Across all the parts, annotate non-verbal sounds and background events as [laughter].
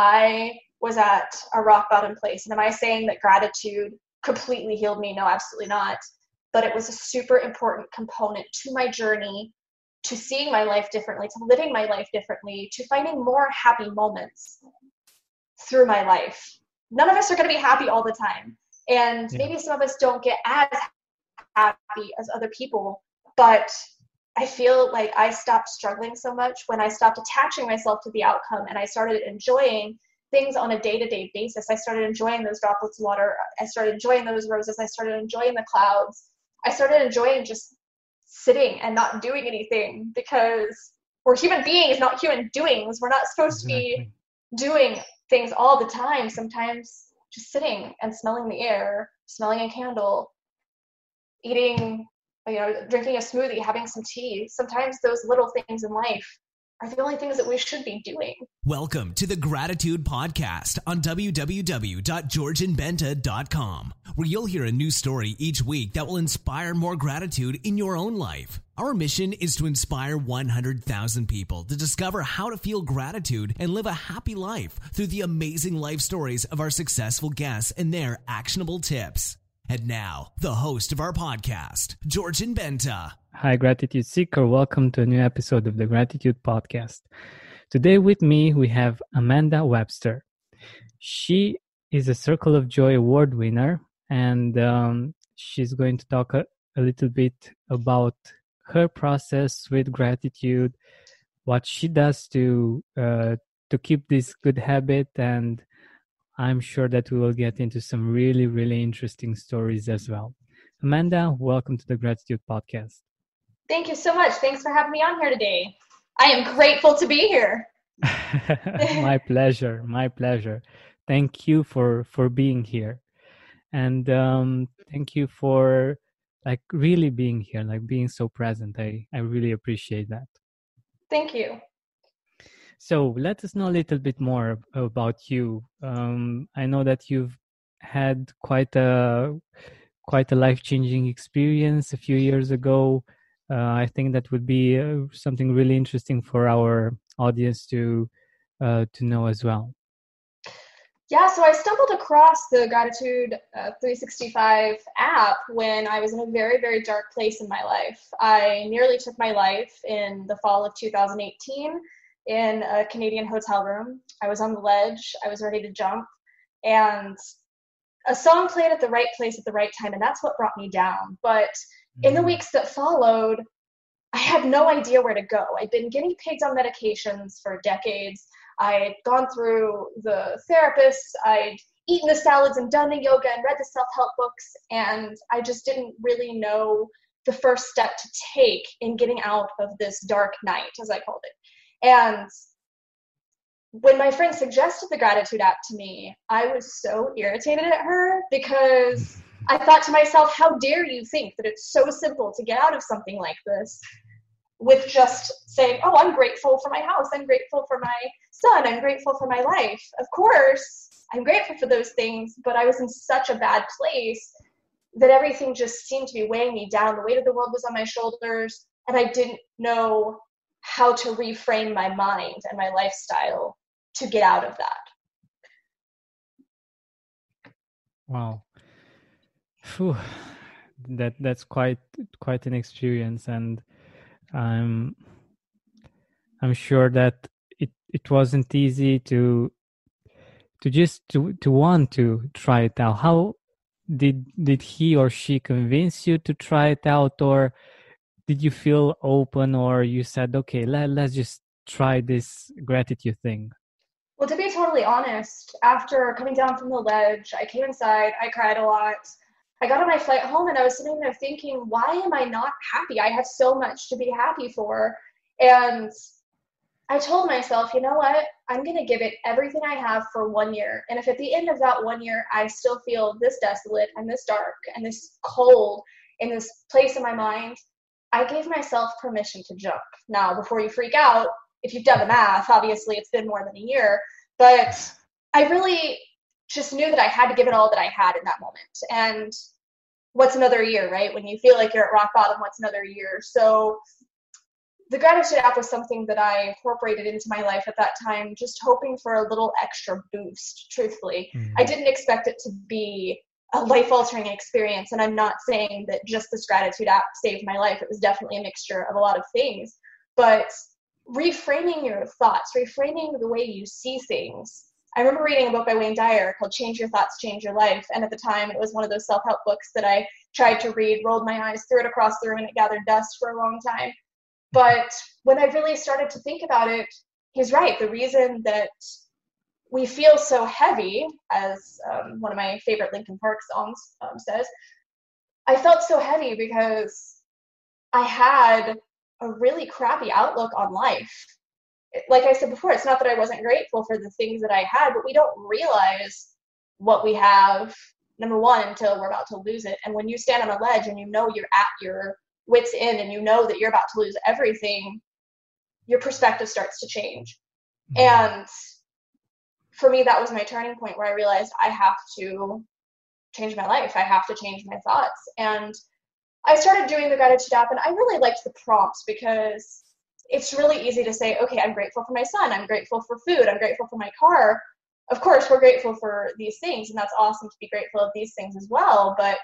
I was at a rock bottom place. And am I saying that gratitude completely healed me? No, absolutely not. But it was a super important component to my journey to seeing my life differently, to living my life differently, to finding more happy moments through my life. None of us are going to be happy all the time. And yeah. maybe some of us don't get as happy as other people, but I feel like I stopped struggling so much when I stopped attaching myself to the outcome and I started enjoying things on a day to day basis. I started enjoying those droplets of water. I started enjoying those roses. I started enjoying the clouds. I started enjoying just sitting and not doing anything because we're human beings, not human doings. We're not supposed exactly. to be doing things all the time. Sometimes just sitting and smelling the air, smelling a candle, eating, you know, drinking a smoothie, having some tea. Sometimes those little things in life are the only things that we should be doing. Welcome to the Gratitude Podcast on www.georgianbenta.com, where you'll hear a new story each week that will inspire more gratitude in your own life. Our mission is to inspire 100,000 people to discover how to feel gratitude and live a happy life through the amazing life stories of our successful guests and their actionable tips. And now, the host of our podcast, Georgian Benta. Hi, Gratitude Seeker. Welcome to a new episode of the Gratitude Podcast. Today, with me, we have Amanda Webster. She is a Circle of Joy Award winner, and um, she's going to talk a, a little bit about her process with gratitude, what she does to uh, to keep this good habit, and I'm sure that we will get into some really, really interesting stories as well. Amanda, welcome to the Gratitude Podcast. Thank you so much. Thanks for having me on here today. I am grateful to be here. [laughs] my pleasure. My pleasure. Thank you for for being here, and um, thank you for like really being here, like being so present. I I really appreciate that. Thank you. So let us know a little bit more about you. Um, I know that you've had quite a quite a life changing experience a few years ago uh, I think that would be uh, something really interesting for our audience to uh, to know as well. Yeah, so I stumbled across the Gratitude uh, 365 app when I was in a very, very dark place in my life. I nearly took my life in the fall of 2018 in a Canadian hotel room. I was on the ledge, I was ready to jump, and a song played at the right place at the right time, and that's what brought me down. But in the mm. weeks that followed, I had no idea where to go. I'd been guinea pigs on medications for decades. I'd gone through the therapists. I'd eaten the salads and done the yoga and read the self help books. And I just didn't really know the first step to take in getting out of this dark night, as I called it. And when my friend suggested the gratitude app to me, I was so irritated at her because I thought to myself, how dare you think that it's so simple to get out of something like this with just saying, oh, I'm grateful for my house, I'm grateful for my son, I'm grateful for my life. Of course, I'm grateful for those things, but I was in such a bad place that everything just seemed to be weighing me down. The weight of the world was on my shoulders, and I didn't know how to reframe my mind and my lifestyle to get out of that. Wow. Whew. That that's quite quite an experience, and I'm I'm sure that it it wasn't easy to to just to to want to try it out. How did did he or she convince you to try it out, or did you feel open, or you said, okay, let let's just try this gratitude thing? Well, to be totally honest, after coming down from the ledge, I came inside, I cried a lot. I got on my flight home and I was sitting there thinking, why am I not happy? I have so much to be happy for. And I told myself, you know what? I'm going to give it everything I have for one year. And if at the end of that one year I still feel this desolate and this dark and this cold in this place in my mind, I gave myself permission to jump. Now, before you freak out, if you've done the math, obviously it's been more than a year. But I really just knew that I had to give it all that I had in that moment. And what's another year, right? When you feel like you're at rock bottom, what's another year? So the gratitude app was something that I incorporated into my life at that time, just hoping for a little extra boost, truthfully. Mm-hmm. I didn't expect it to be a life altering experience. And I'm not saying that just this gratitude app saved my life. It was definitely a mixture of a lot of things. But reframing your thoughts, reframing the way you see things. I remember reading a book by Wayne Dyer called Change Your Thoughts, Change Your Life. And at the time, it was one of those self help books that I tried to read, rolled my eyes, threw it across the room, and it gathered dust for a long time. But when I really started to think about it, he's right. The reason that we feel so heavy, as um, one of my favorite Linkin Park songs um, says. I felt so heavy because I had a really crappy outlook on life. Like I said before, it's not that I wasn't grateful for the things that I had, but we don't realize what we have, number one, until we're about to lose it. And when you stand on a ledge and you know you're at your wits' end and you know that you're about to lose everything, your perspective starts to change. Mm-hmm. And for me, that was my turning point where I realized I have to change my life. I have to change my thoughts. And I started doing the gratitude app, and I really liked the prompts because it's really easy to say, okay, I'm grateful for my son, I'm grateful for food, I'm grateful for my car. Of course, we're grateful for these things, and that's awesome to be grateful of these things as well. But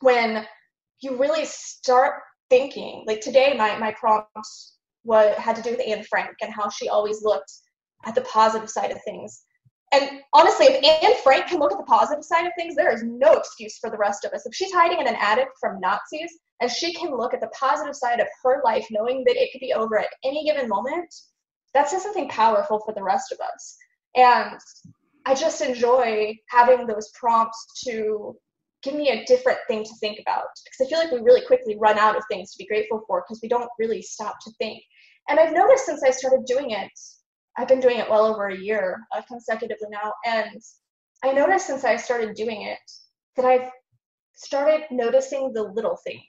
when you really start thinking, like today, my, my prompt what had to do with Anne Frank and how she always looked at the positive side of things. And honestly, if Anne Frank can look at the positive side of things, there is no excuse for the rest of us. If she's hiding in an attic from Nazis and she can look at the positive side of her life, knowing that it could be over at any given moment, that says something powerful for the rest of us. And I just enjoy having those prompts to give me a different thing to think about because I feel like we really quickly run out of things to be grateful for because we don't really stop to think. And I've noticed since I started doing it I've been doing it well over a year. Uh, consecutively now, and I noticed since I started doing it that I've started noticing the little things.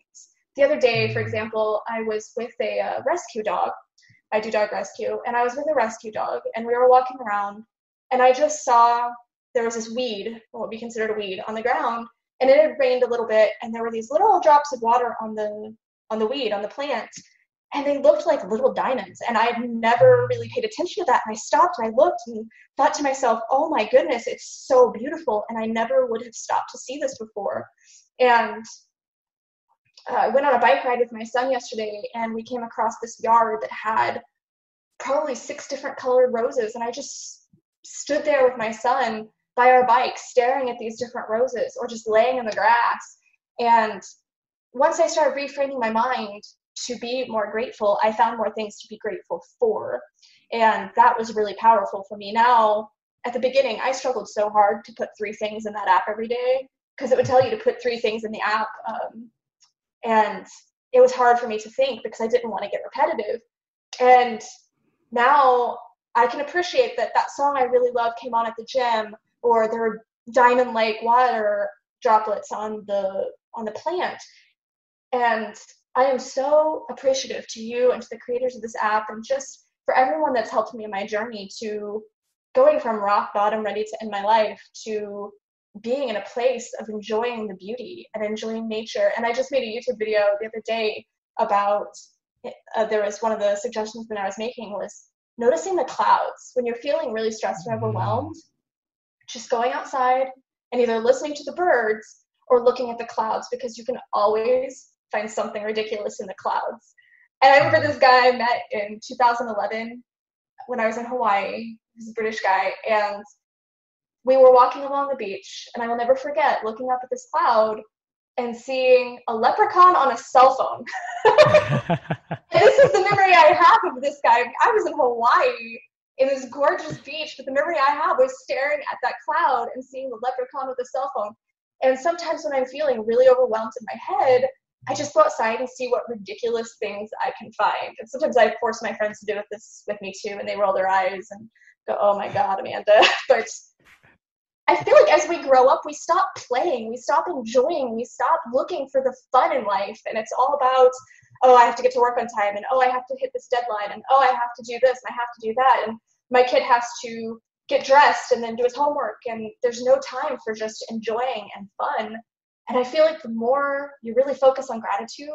The other day, for mm. example, I was with a uh, rescue dog. I do dog rescue, and I was with a rescue dog, and we were walking around, and I just saw there was this weed, what would be considered a weed, on the ground, and it had rained a little bit, and there were these little drops of water on the on the weed on the plant, and they looked like little diamonds. And I had never really paid attention to that. And I stopped and I looked and thought to myself, oh my goodness, it's so beautiful. And I never would have stopped to see this before. And uh, I went on a bike ride with my son yesterday and we came across this yard that had probably six different colored roses. And I just stood there with my son by our bike staring at these different roses or just laying in the grass. And once I started reframing my mind to be more grateful, I found more things to be grateful for. And that was really powerful for me. Now, at the beginning, I struggled so hard to put three things in that app every day because it would tell you to put three things in the app. Um, and it was hard for me to think because I didn't want to get repetitive. And now I can appreciate that that song I really love came on at the gym, or there were diamond like water droplets on the on the plant. And I am so appreciative to you and to the creators of this app and just for everyone that's helped me in my journey to going from rock bottom ready to end my life to being in a place of enjoying the beauty and enjoying nature. And I just made a YouTube video the other day about uh, there was one of the suggestions that I was making was noticing the clouds when you're feeling really stressed and overwhelmed. Just going outside and either listening to the birds or looking at the clouds because you can always find something ridiculous in the clouds. And I remember this guy I met in 2011 when I was in Hawaii. He's a British guy, and we were walking along the beach, and I will never forget looking up at this cloud and seeing a leprechaun on a cell phone. [laughs] this is the memory I have of this guy. I was in Hawaii in this gorgeous beach, but the memory I have was staring at that cloud and seeing the leprechaun with a cell phone. And sometimes when I'm feeling really overwhelmed in my head, I just go outside and see what ridiculous things I can find. And sometimes I force my friends to do this with me too, and they roll their eyes and go, "Oh my God, Amanda!" [laughs] but I feel like as we grow up, we stop playing, we stop enjoying, we stop looking for the fun in life, and it's all about, "Oh, I have to get to work on time," and "Oh, I have to hit this deadline," and "Oh, I have to do this," and "I have to do that," and my kid has to get dressed and then do his homework, and there's no time for just enjoying and fun and I feel like the more you really focus on gratitude,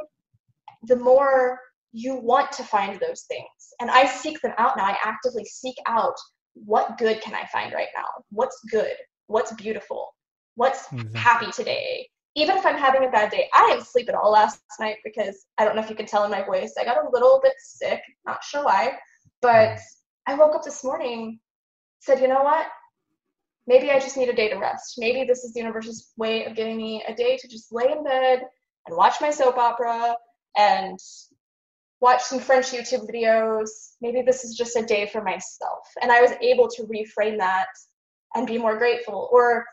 the more you want to find those things. And I seek them out now. I actively seek out what good can I find right now? What's good? What's beautiful? What's exactly. happy today? Even if I'm having a bad day, I didn't sleep at all last night because I don't know if you can tell in my voice. I got a little bit sick, not sure why, but mm. I woke up this morning, said, you know what? Maybe I just need a day to rest. Maybe this is the universe's way of giving me a day to just lay in bed and watch my soap opera and watch some French YouTube videos. Maybe this is just a day for myself. And I was able to reframe that and be more grateful. Or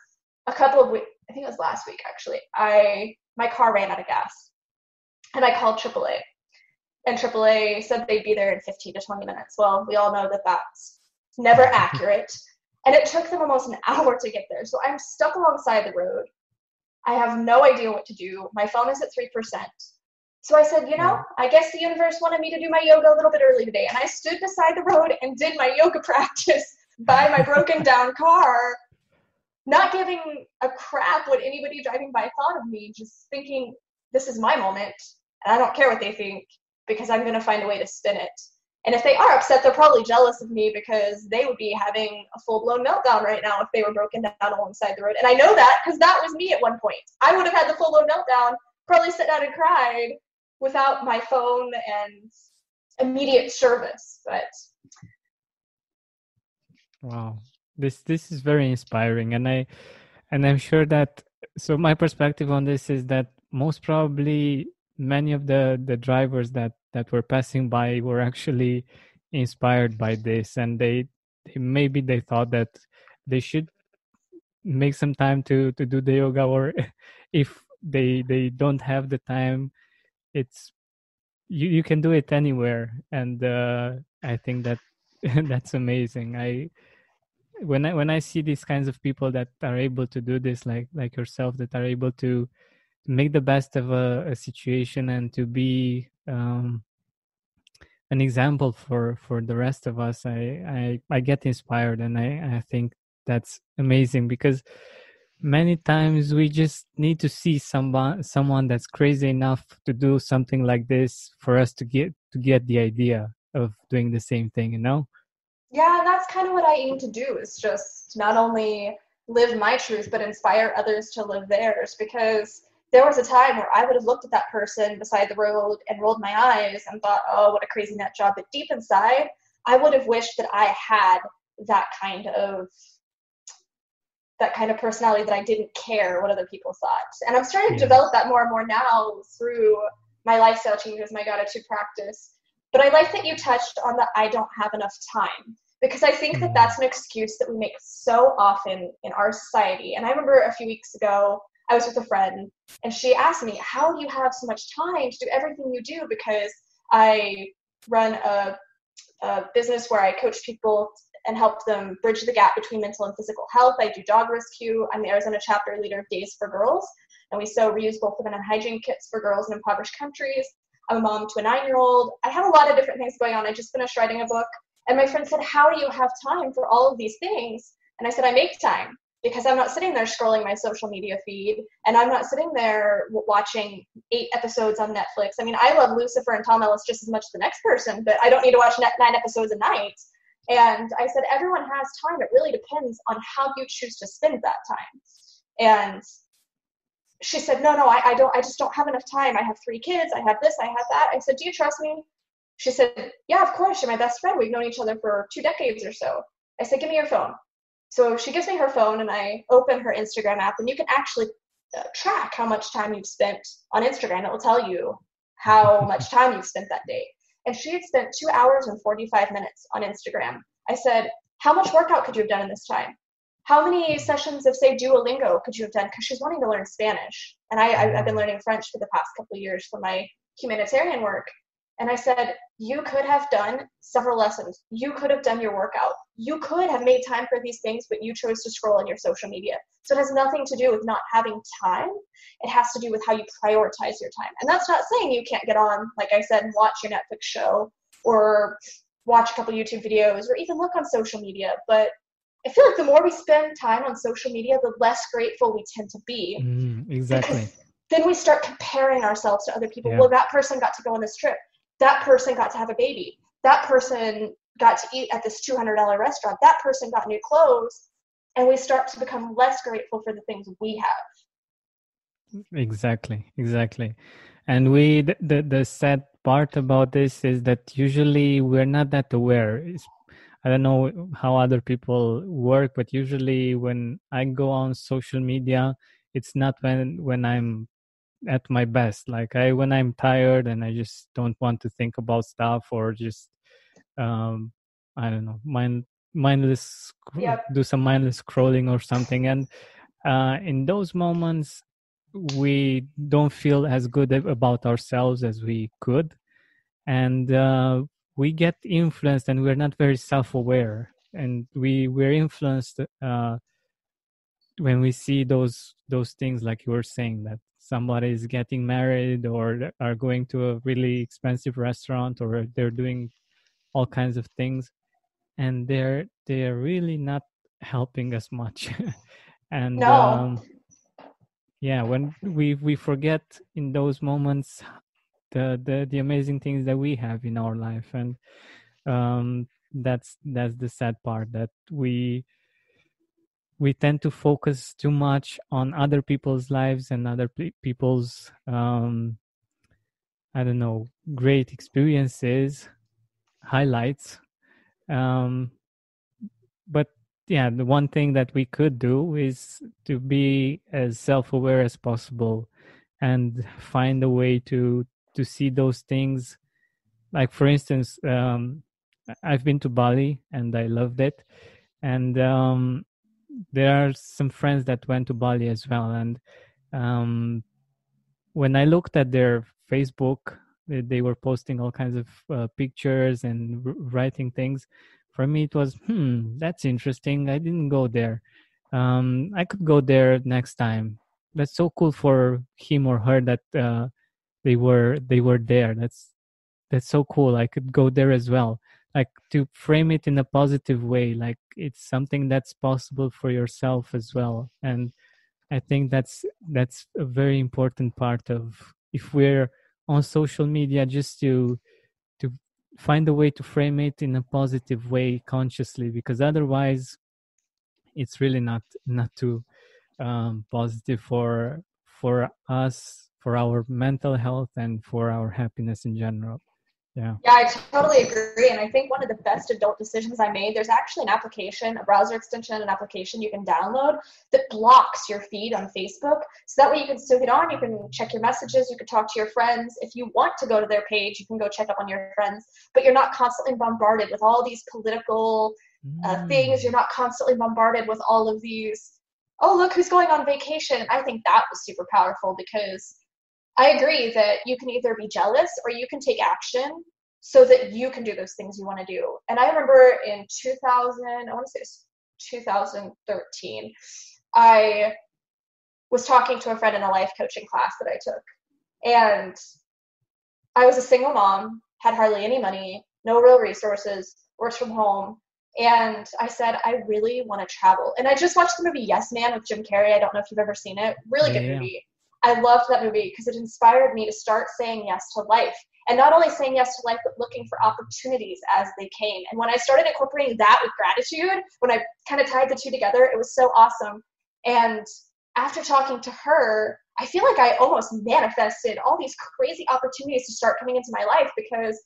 a couple of weeks, I think it was last week actually, I my car ran out of gas. And I called AAA. And AAA said they'd be there in 15 to 20 minutes. Well, we all know that that's never [laughs] accurate. And it took them almost an [laughs] hour to get there. So I'm stuck alongside the road. I have no idea what to do. My phone is at 3%. So I said, you know, I guess the universe wanted me to do my yoga a little bit early today. And I stood beside the road and did my yoga [laughs] practice by my broken [laughs] down car, not giving a crap what anybody driving by thought of me, just thinking, this is my moment. And I don't care what they think because I'm going to find a way to spin it. And if they are upset, they're probably jealous of me because they would be having a full blown meltdown right now if they were broken down alongside the road. And I know that because that was me at one point. I would have had the full blown meltdown, probably sat down and cried without my phone and immediate service. But wow, this this is very inspiring, and I and I'm sure that so my perspective on this is that most probably many of the the drivers that that were passing by were actually inspired by this and they, they maybe they thought that they should make some time to to do the yoga or [laughs] if they they don't have the time it's you you can do it anywhere. And uh, i think that [laughs] that's amazing. I when i when i see these kinds of people that are able to do this like like yourself that are able to make the best of a, a situation and to be um, an example for for the rest of us i i, I get inspired and i i think that's amazing because many times we just need to see someone someone that's crazy enough to do something like this for us to get to get the idea of doing the same thing you know? Yeah that's kind of what i aim to do is just not only live my truth but inspire others to live theirs because there was a time where i would have looked at that person beside the road and rolled my eyes and thought oh what a crazy nut job but deep inside i would have wished that i had that kind of that kind of personality that I didn't care what other people thought. And I'm starting yeah. to develop that more and more now through my lifestyle changes, my gratitude practice. But I like that you touched on the I don't have enough time because I think that mm-hmm. that's an excuse that we make so often in our society. And I remember a few weeks ago, I was with a friend and she asked me, How do you have so much time to do everything you do? Because I run a, a business where I coach people and help them bridge the gap between mental and physical health. I do dog rescue. I'm the Arizona chapter leader of Days for Girls, and we sew reusable feminine hygiene kits for girls in impoverished countries. I'm a mom to a nine year old. I have a lot of different things going on. I just finished writing a book, and my friend said, How do you have time for all of these things? And I said, I make time because I'm not sitting there scrolling my social media feed and I'm not sitting there watching eight episodes on Netflix. I mean, I love Lucifer and Tom Ellis just as much as the next person, but I don't need to watch nine episodes a night. And I said, everyone has time. It really depends on how you choose to spend that time. And she said, no, no, I, I don't, I just don't have enough time. I have three kids. I have this, I have that. I said, do you trust me? She said, yeah, of course. You're my best friend. We've known each other for two decades or so. I said, give me your phone. So she gives me her phone and I open her Instagram app and you can actually uh, track how much time you've spent on Instagram. It will tell you how [laughs] much time you've spent that day and she had spent two hours and 45 minutes on Instagram. I said, How much workout could you have done in this time? How many sessions of, say, Duolingo could you have done? Because she's wanting to learn Spanish. And I, I've been learning French for the past couple of years for my humanitarian work. And I said, You could have done several lessons. You could have done your workout. You could have made time for these things, but you chose to scroll on your social media. So it has nothing to do with not having time. It has to do with how you prioritize your time. And that's not saying you can't get on, like I said, and watch your Netflix show or watch a couple YouTube videos or even look on social media. But I feel like the more we spend time on social media, the less grateful we tend to be. Mm, exactly. Then we start comparing ourselves to other people. Yeah. Well, that person got to go on this trip that person got to have a baby. That person got to eat at this $200 restaurant. That person got new clothes. And we start to become less grateful for the things we have. Exactly, exactly. And we, the, the, sad part about this is that usually we're not that aware. It's, I don't know how other people work, but usually when I go on social media, it's not when when I'm at my best. Like I when I'm tired and I just don't want to think about stuff or just um I don't know, mind mindless yep. do some mindless scrolling or something. And uh in those moments we don't feel as good about ourselves as we could and uh, we get influenced and we're not very self-aware and we we're influenced uh, when we see those those things like you were saying that somebody is getting married or are going to a really expensive restaurant or they're doing all kinds of things and they're they're really not helping us much [laughs] and no. um, yeah when we we forget in those moments the the the amazing things that we have in our life and um that's that's the sad part that we we tend to focus too much on other people's lives and other pe- people's um i don't know great experiences highlights. Um but yeah the one thing that we could do is to be as self-aware as possible and find a way to to see those things. Like for instance um i've been to bali and i loved it. And um there are some friends that went to bali as well and um when i looked at their facebook they, they were posting all kinds of uh, pictures and r- writing things. For me it was hmm that's interesting. I didn't go there. Um i could go there next time. That's so cool for him or her that uh, they were they were there. That's that's so cool. I could go there as well like to frame it in a positive way like it's something that's possible for yourself as well. And i think that's that's a very important part of if we're on social media just to to find a way to frame it in a positive way consciously because otherwise it's really not not too um, positive for for us for our mental health and for our happiness in general yeah. Yeah, I totally agree. And I think one of the best adult decisions I made, there's actually an application, a browser extension, an application you can download that blocks your feed on Facebook. So that way you can still get on, you can check your messages, you can talk to your friends. If you want to go to their page, you can go check up on your friends, but you're not constantly bombarded with all these political uh, mm. things. You're not constantly bombarded with all of these, oh, look who's going on vacation. I think that was super powerful because I agree that you can either be jealous or you can take action so that you can do those things you want to do. And I remember in 2000, I want to say it's 2013, I was talking to a friend in a life coaching class that I took. And I was a single mom, had hardly any money, no real resources, worked from home. And I said, I really want to travel. And I just watched the movie Yes Man with Jim Carrey. I don't know if you've ever seen it. Really good yeah. movie. I loved that movie because it inspired me to start saying yes to life. And not only saying yes to life, but looking for opportunities as they came. And when I started incorporating that with gratitude, when I kind of tied the two together, it was so awesome. And after talking to her, I feel like I almost manifested all these crazy opportunities to start coming into my life because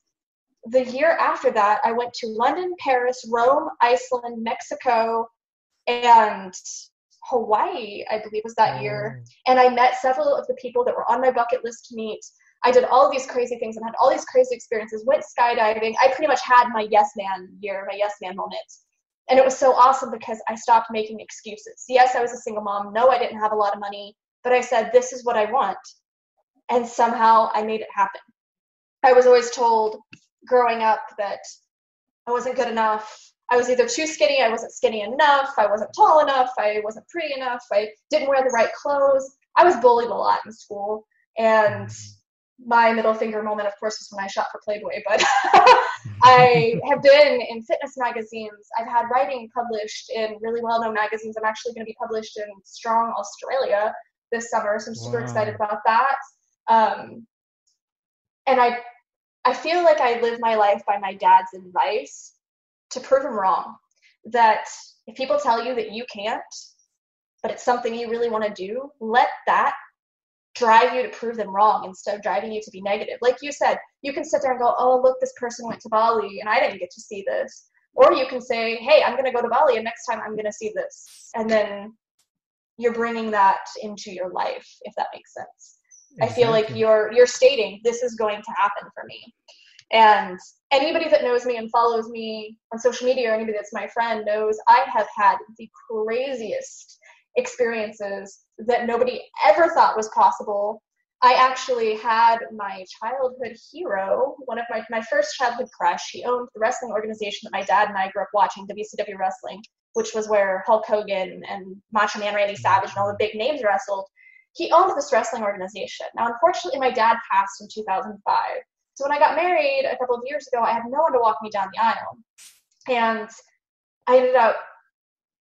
the year after that, I went to London, Paris, Rome, Iceland, Mexico, and Hawaii, I believe was that year. Oh. And I met several of the people that were on my bucket list to meet. I did all these crazy things and had all these crazy experiences, went skydiving. I pretty much had my yes man year, my yes man moment. And it was so awesome because I stopped making excuses. Yes, I was a single mom. No, I didn't have a lot of money. But I said, this is what I want. And somehow I made it happen. I was always told growing up that I wasn't good enough, I was either too skinny, I wasn't skinny enough, I wasn't tall enough, I wasn't pretty enough, I didn't wear the right clothes. I was bullied a lot in school. And my middle finger moment, of course, was when I shot for Playboy. But [laughs] I have been in fitness magazines. I've had writing published in really well known magazines. I'm actually going to be published in Strong Australia this summer. So I'm super wow. excited about that. Um, and I I feel like I live my life by my dad's advice to prove him wrong. That if people tell you that you can't, but it's something you really want to do, let that drive you to prove them wrong instead of driving you to be negative. Like you said, you can sit there and go, oh, look, this person went to Bali and I didn't get to see this. Or you can say, hey, I'm going to go to Bali and next time I'm going to see this. And then you're bringing that into your life, if that makes sense. Exactly. I feel like you're you're stating this is going to happen for me. And anybody that knows me and follows me on social media or anybody that's my friend knows I have had the craziest experiences that nobody ever thought was possible. I actually had my childhood hero, one of my, my first childhood crush. He owned the wrestling organization that my dad and I grew up watching, WCW Wrestling, which was where Hulk Hogan and Macho Man Randy Savage and all the big names wrestled. He owned this wrestling organization. Now, unfortunately, my dad passed in 2005. So when I got married a couple of years ago, I had no one to walk me down the aisle. And I ended up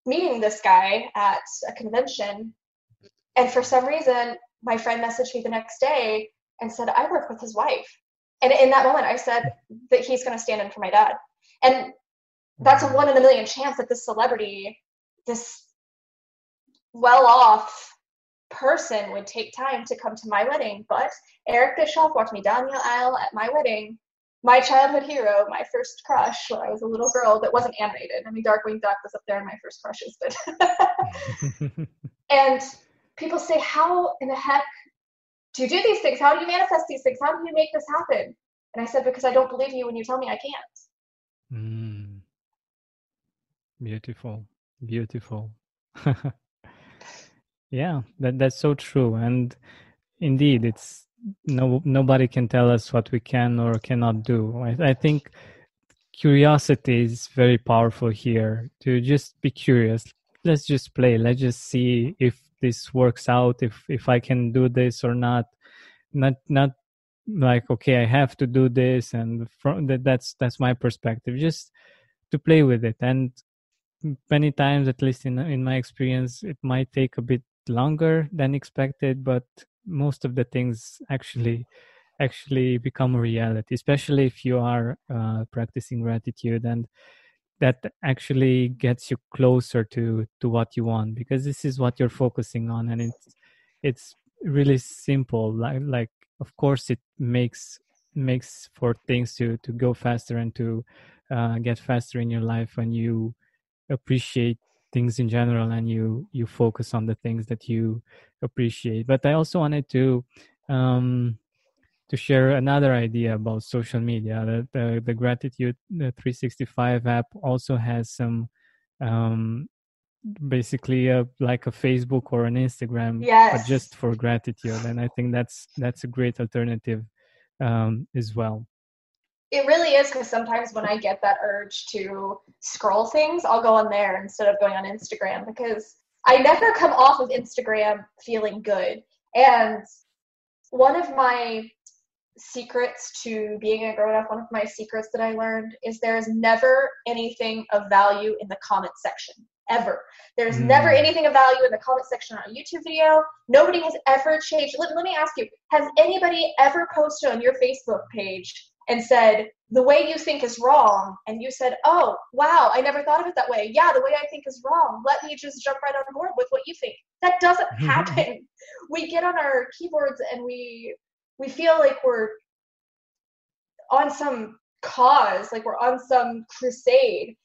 meeting this guy at a convention. And for some reason, my friend messaged me the next day and said, I work with his wife. And in that moment, I said that he's going to stand in for my dad. And that's a one in a million chance that this celebrity, this well off person would take time to come to my wedding. But Eric Bischoff walked me down the aisle at my wedding my childhood hero, my first crush when I was a little girl that wasn't animated. I mean, Darkwing Duck was up there in my first crushes, but. [laughs] and people say, How in the heck do you do these things? How do you manifest these things? How do you make this happen? And I said, Because I don't believe you when you tell me I can't. Mm. Beautiful. Beautiful. [laughs] yeah, that that's so true. And indeed, it's no nobody can tell us what we can or cannot do I, I, think curiosity is very powerful here to just be curious let's just play let's just see if this works out if if i can do this or not not not like okay i have to do this and from that that's that's my perspective just to play with it and many times at least in in my experience it might take a bit longer than expected but most of the things actually actually become a reality especially if you are uh, practicing gratitude and that actually gets you closer to to what you want because this is what you're focusing on and it's it's really simple. Like like of course it makes makes for things to to go faster and to uh, get faster in your life when you appreciate things in general and you you focus on the things that you appreciate. But i also wanted to um to share another idea about social media. The the, the gratitude the 365 app also has some um basically a, like a facebook or an instagram yes. but just for gratitude. And i think that's that's a great alternative um as well it really is because sometimes when I get that urge to scroll things, I'll go on there instead of going on Instagram because I never come off of Instagram feeling good. And one of my secrets to being a grown up, one of my secrets that I learned is there is never anything of value in the comment section. Ever. There's mm. never anything of value in the comment section on a YouTube video. Nobody has ever changed. Let, let me ask you Has anybody ever posted on your Facebook page and said, the way you think is wrong. And you said, oh, wow, I never thought of it that way. Yeah, the way I think is wrong. Let me just jump right on board with what you think. That doesn't mm-hmm. happen. we get on our keyboards and we we feel like we're on some cause, like we're on some crusade.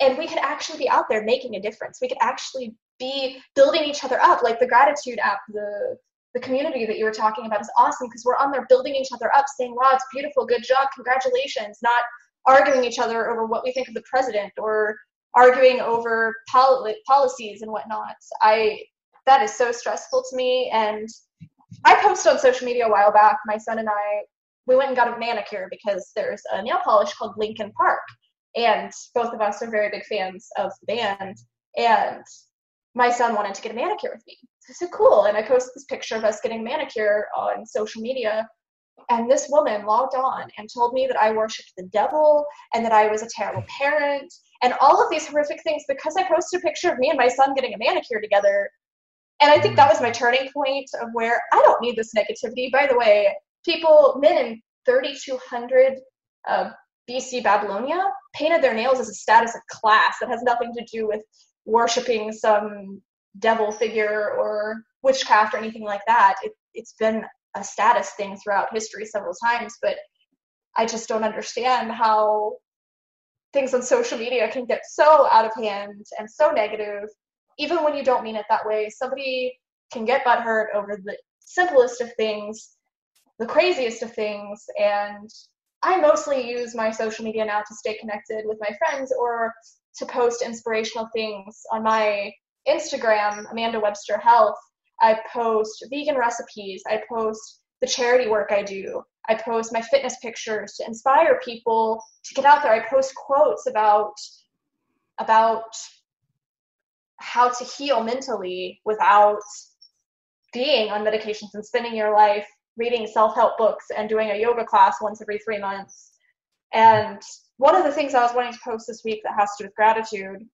And we could actually be out there making a difference. We could actually be building each other up, like the gratitude app, the the community that you were talking about is awesome because we're on there building each other up, saying, wow, it's beautiful, good job, congratulations, not arguing each other over what we think of the president or arguing over pol- policies and whatnot. I that is so stressful to me. And I posted on social media a while back. My son and I we went and got a manicure because there's a nail polish called Lincoln Park, and both of us are very big fans of the band. And my son wanted to get a manicure with me. So I said, cool. And I posted this picture of us getting manicure on social media. And this woman logged on and told me that I worshiped the devil and that I was a terrible parent and all of these horrific things because I posted a picture of me and my son getting a manicure together. And I think that was my turning point of where I don't need this negativity. By the way, people, men in 3200 uh, BC Babylonia painted their nails as a status of class that has nothing to do with worshiping some devil figure or witchcraft or anything like that. It, it's been a status thing throughout history several times, but I just don't understand how things on social media can get so out of hand and so negative, even when you don't mean it that way. Somebody can get butthurt over the simplest of things, the craziest of things, and I mostly use my social media now to stay connected with my friends or to post inspirational things on my Instagram, Amanda Webster Health. I post vegan recipes. I post the charity work I do. I post my fitness pictures to inspire people to get out there. I post quotes about about how to heal mentally without being on medications and spending your life reading self-help books and doing a yoga class once every three months. And one of the things I was wanting to post this week that has to do with gratitude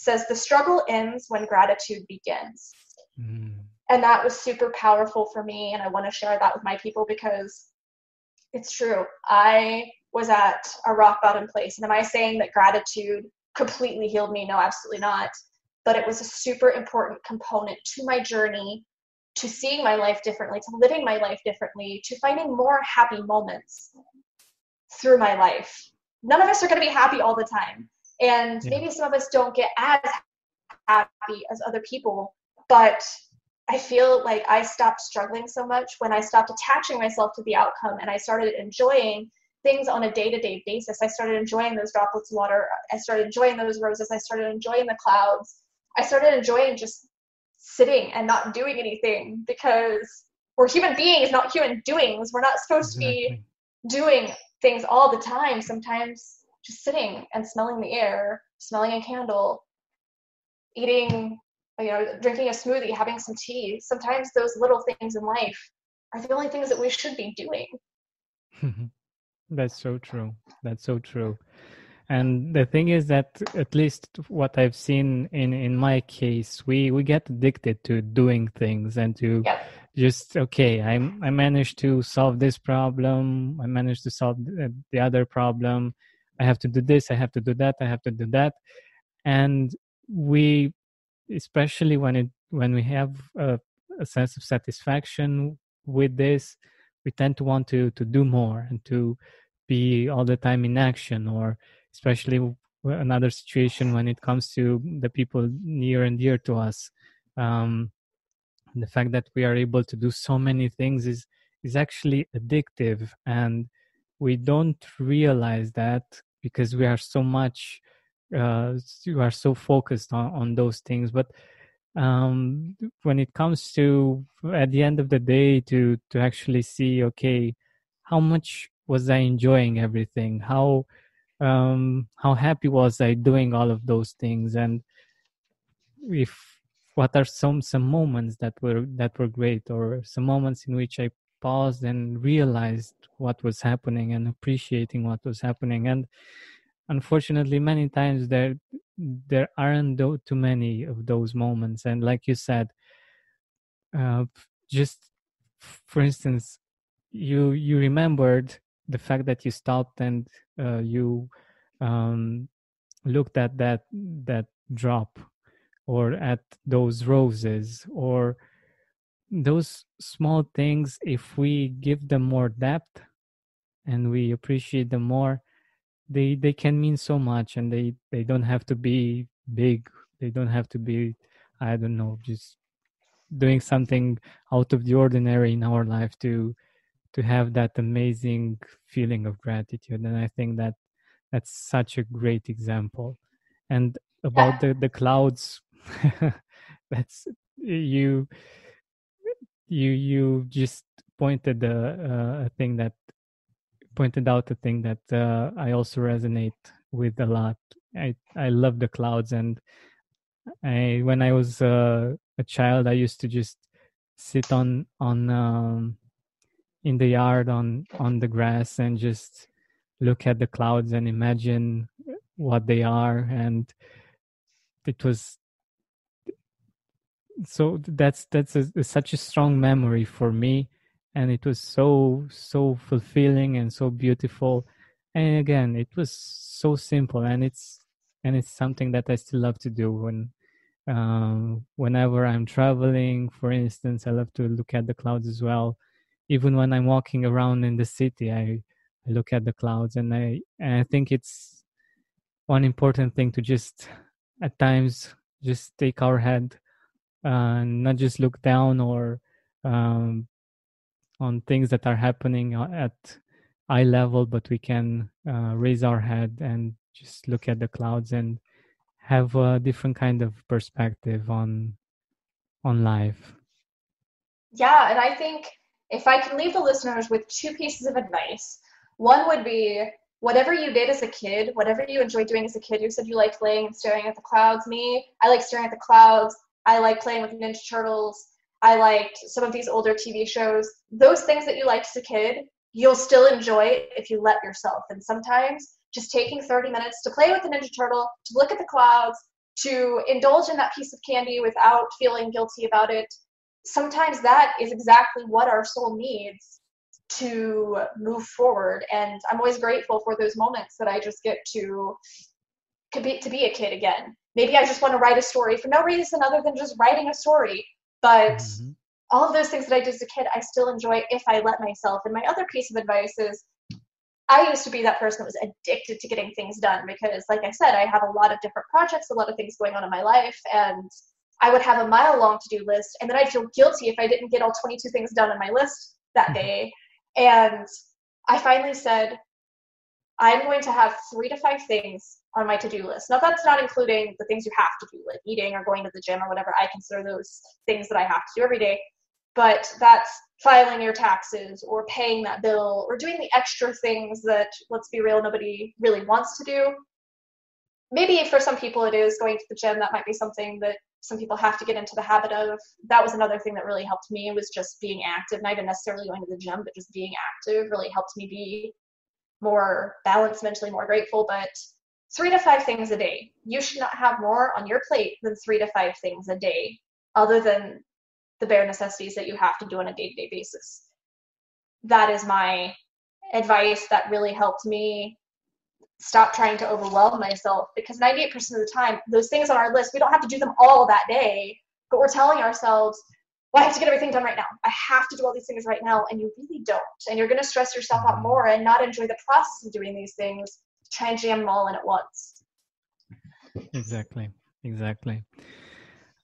says the struggle ends when gratitude begins. Mm. And that was super powerful for me. And I want to share that with my people because it's true. I was at a rock bottom place. And am I saying that gratitude completely healed me? No, absolutely not. But it was a super important component to my journey to seeing my life differently, to living my life differently, to finding more happy moments through my life. None of us are going to be happy all the time. And yeah. maybe some of us don't get as happy as other people, but I feel like I stopped struggling so much when I stopped attaching myself to the outcome and I started enjoying things on a day to day basis. I started enjoying those droplets of water. I started enjoying those roses. I started enjoying the clouds. I started enjoying just sitting and not doing anything because we're human beings, not human doings. We're not supposed exactly. to be doing things all the time. Sometimes just sitting and smelling the air, smelling a candle, eating, you know, drinking a smoothie, having some tea. Sometimes those little things in life are the only things that we should be doing. [laughs] That's so true. That's so true and the thing is that at least what i've seen in in my case we we get addicted to doing things and to yeah. just okay i i managed to solve this problem i managed to solve the, the other problem i have to do this i have to do that i have to do that. And we especially when it when we have a, a sense of satisfaction with this we tend to want to to do more and to be all the time in action or especially another situation when it comes to the people near and dear to us. Um, the fact that we are able to do so many things is is actually addictive and we don't realize that because we are so much uh, we are so focused on, on those things but um, when it comes to at the end of the day to to actually see okay how much was i enjoying everything? How um, how happy was I doing all of those things, and if what are some some moments that were that were great, or some moments in which I paused and realized what was happening and appreciating what was happening, and unfortunately, many times there there aren't too many of those moments, and like you said, uh, just for instance, you you remembered the fact that you stopped and uh, you um, looked at that that drop or at those roses or those small things if we give them more depth and we appreciate them more they they can mean so much and they they don't have to be big. They don't have to be i don't know just doing something out of the ordinary in our life to to have that amazing feeling of gratitude. And i think that that's such a great example. And about the the clouds [laughs] that's you you you just pointed a, a thing that pointed out a thing that uh, i also resonate with a lot. I i love the clouds and i when i was uh, a child i used to just sit on on um, in the yard on on the grass and just look at the clouds and imagine what they are and it was so that's that's a, such a strong memory for me and it was so so fulfilling and so beautiful. And again it was so simple and it's and it's something that i still love to do when um, whenever i'm traveling for instance i love to look at the clouds as well. Even when i'm walking around in the city i, I look at the clouds and i and i think it's one important thing to just at times just take our head and not just look down or um, on things that are happening uh, at eye level, but we can uh, raise our head and just look at the clouds and have a different kind of perspective on on life. Yeah, and I think if I can leave the listeners with two pieces of advice, one would be whatever you did as a kid, whatever you enjoyed doing as a kid, you said you liked laying and staring at the clouds. Me, I like staring at the clouds. I like playing with Ninja Turtles. I liked some of these older TV shows. Those things that you liked as a kid, you'll still enjoy if you let yourself. And sometimes just taking 30 minutes to play with the Ninja Turtle, to look at the clouds, to indulge in that piece of candy without feeling guilty about it, sometimes that is exactly what our soul needs to move forward. And I'm always grateful for those moments that I just get to to be, to be a kid again. Maybe I just want to write a story for no reason other than just writing a story. But mm-hmm. all of those things that I did as a kid, I still enjoy if I let myself. And my other piece of advice is I used to be that person that was addicted to getting things done because, like I said, I have a lot of different projects, a lot of things going on in my life. And I would have a mile long to do list. And then I'd feel guilty if I didn't get all 22 things done on my list that mm-hmm. day. And I finally said, I'm going to have three to five things on my to-do list. Now that's not including the things you have to do, like eating or going to the gym or whatever. I consider those things that I have to do every day. But that's filing your taxes or paying that bill or doing the extra things that, let's be real, nobody really wants to do. Maybe for some people it is going to the gym. That might be something that some people have to get into the habit of. That was another thing that really helped me was just being active, not even necessarily going to the gym, but just being active really helped me be more balanced mentally, more grateful. But three to five things a day. You should not have more on your plate than three to five things a day, other than the bare necessities that you have to do on a day to day basis. That is my advice that really helped me stop trying to overwhelm myself because 98% of the time, those things on our list, we don't have to do them all that day, but we're telling ourselves, well, I have to get everything done right now. I have to do all these things right now. And you really don't. And you're going to stress yourself out more and not enjoy the process of doing these things jam them all in at once. Exactly. Exactly.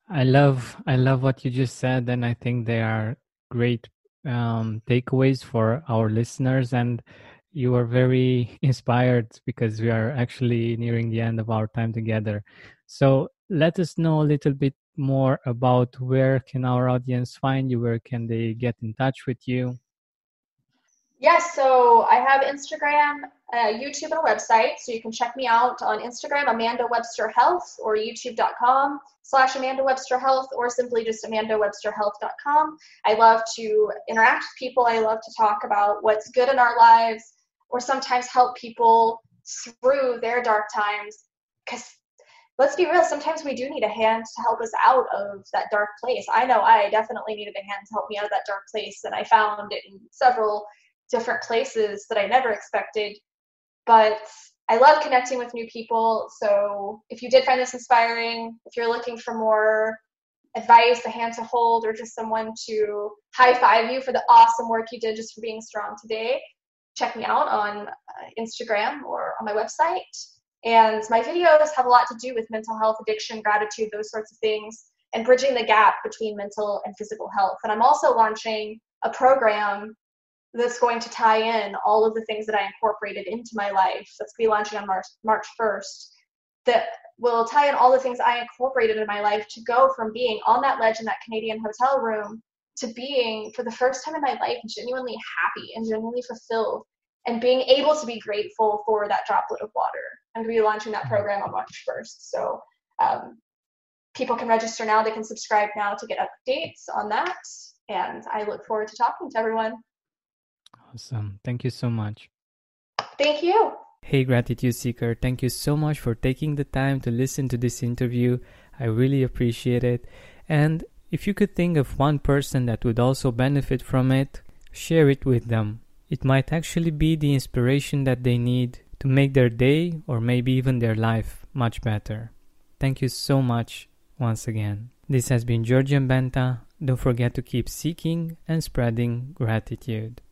I love I love what you just said, and I think they are great um, takeaways for our listeners. And you are very [laughs] inspired because we are actually nearing the end of our time together. So let us know a little bit more about where can our audience find you, where can they get in touch with you. Yes, so I have Instagram, uh, YouTube, and a website. So you can check me out on Instagram, Amanda Webster Health, or YouTube.com slash Amanda Webster Health, or simply just AmandaWebsterHealth.com. I love to interact with people. I love to talk about what's good in our lives, or sometimes help people through their dark times. Because let's be real, sometimes we do need a hand to help us out of that dark place. I know I definitely needed a hand to help me out of that dark place, and I found it in several different places that I never expected. But I love connecting with new people. So if you did find this inspiring, if you're looking for more advice, a hand to hold, or just someone to high five you for the awesome work you did just for being strong today, check me out on uh, Instagram or on my website. And my videos have a lot to do with mental health, addiction, gratitude, those sorts of things, and bridging the gap between mental and physical health. And I'm also launching a program that's going to tie in all of the things that I incorporated into my life. That's going to be launching on March March 1st. That will tie in all the things I incorporated in my life to go from being on that ledge in that Canadian hotel room to being for the first time in my life genuinely happy and genuinely fulfilled and being able to be grateful for that droplet of water. I'm going to be launching that program on March 1st. So um, people can register now. They can subscribe now to get updates on that. And I look forward to talking to everyone. Awesome. Thank you so much. Thank you. Hey, Gratitude Seeker, thank you so much for taking the time to listen to this interview. I really appreciate it. And if you could think of one person that would also benefit from it, share it with them. It might actually be the inspiration that they need to make their day or maybe even their life much better. Thank you so much once again. This has been Georgian Benta. Don't forget to keep seeking and spreading gratitude.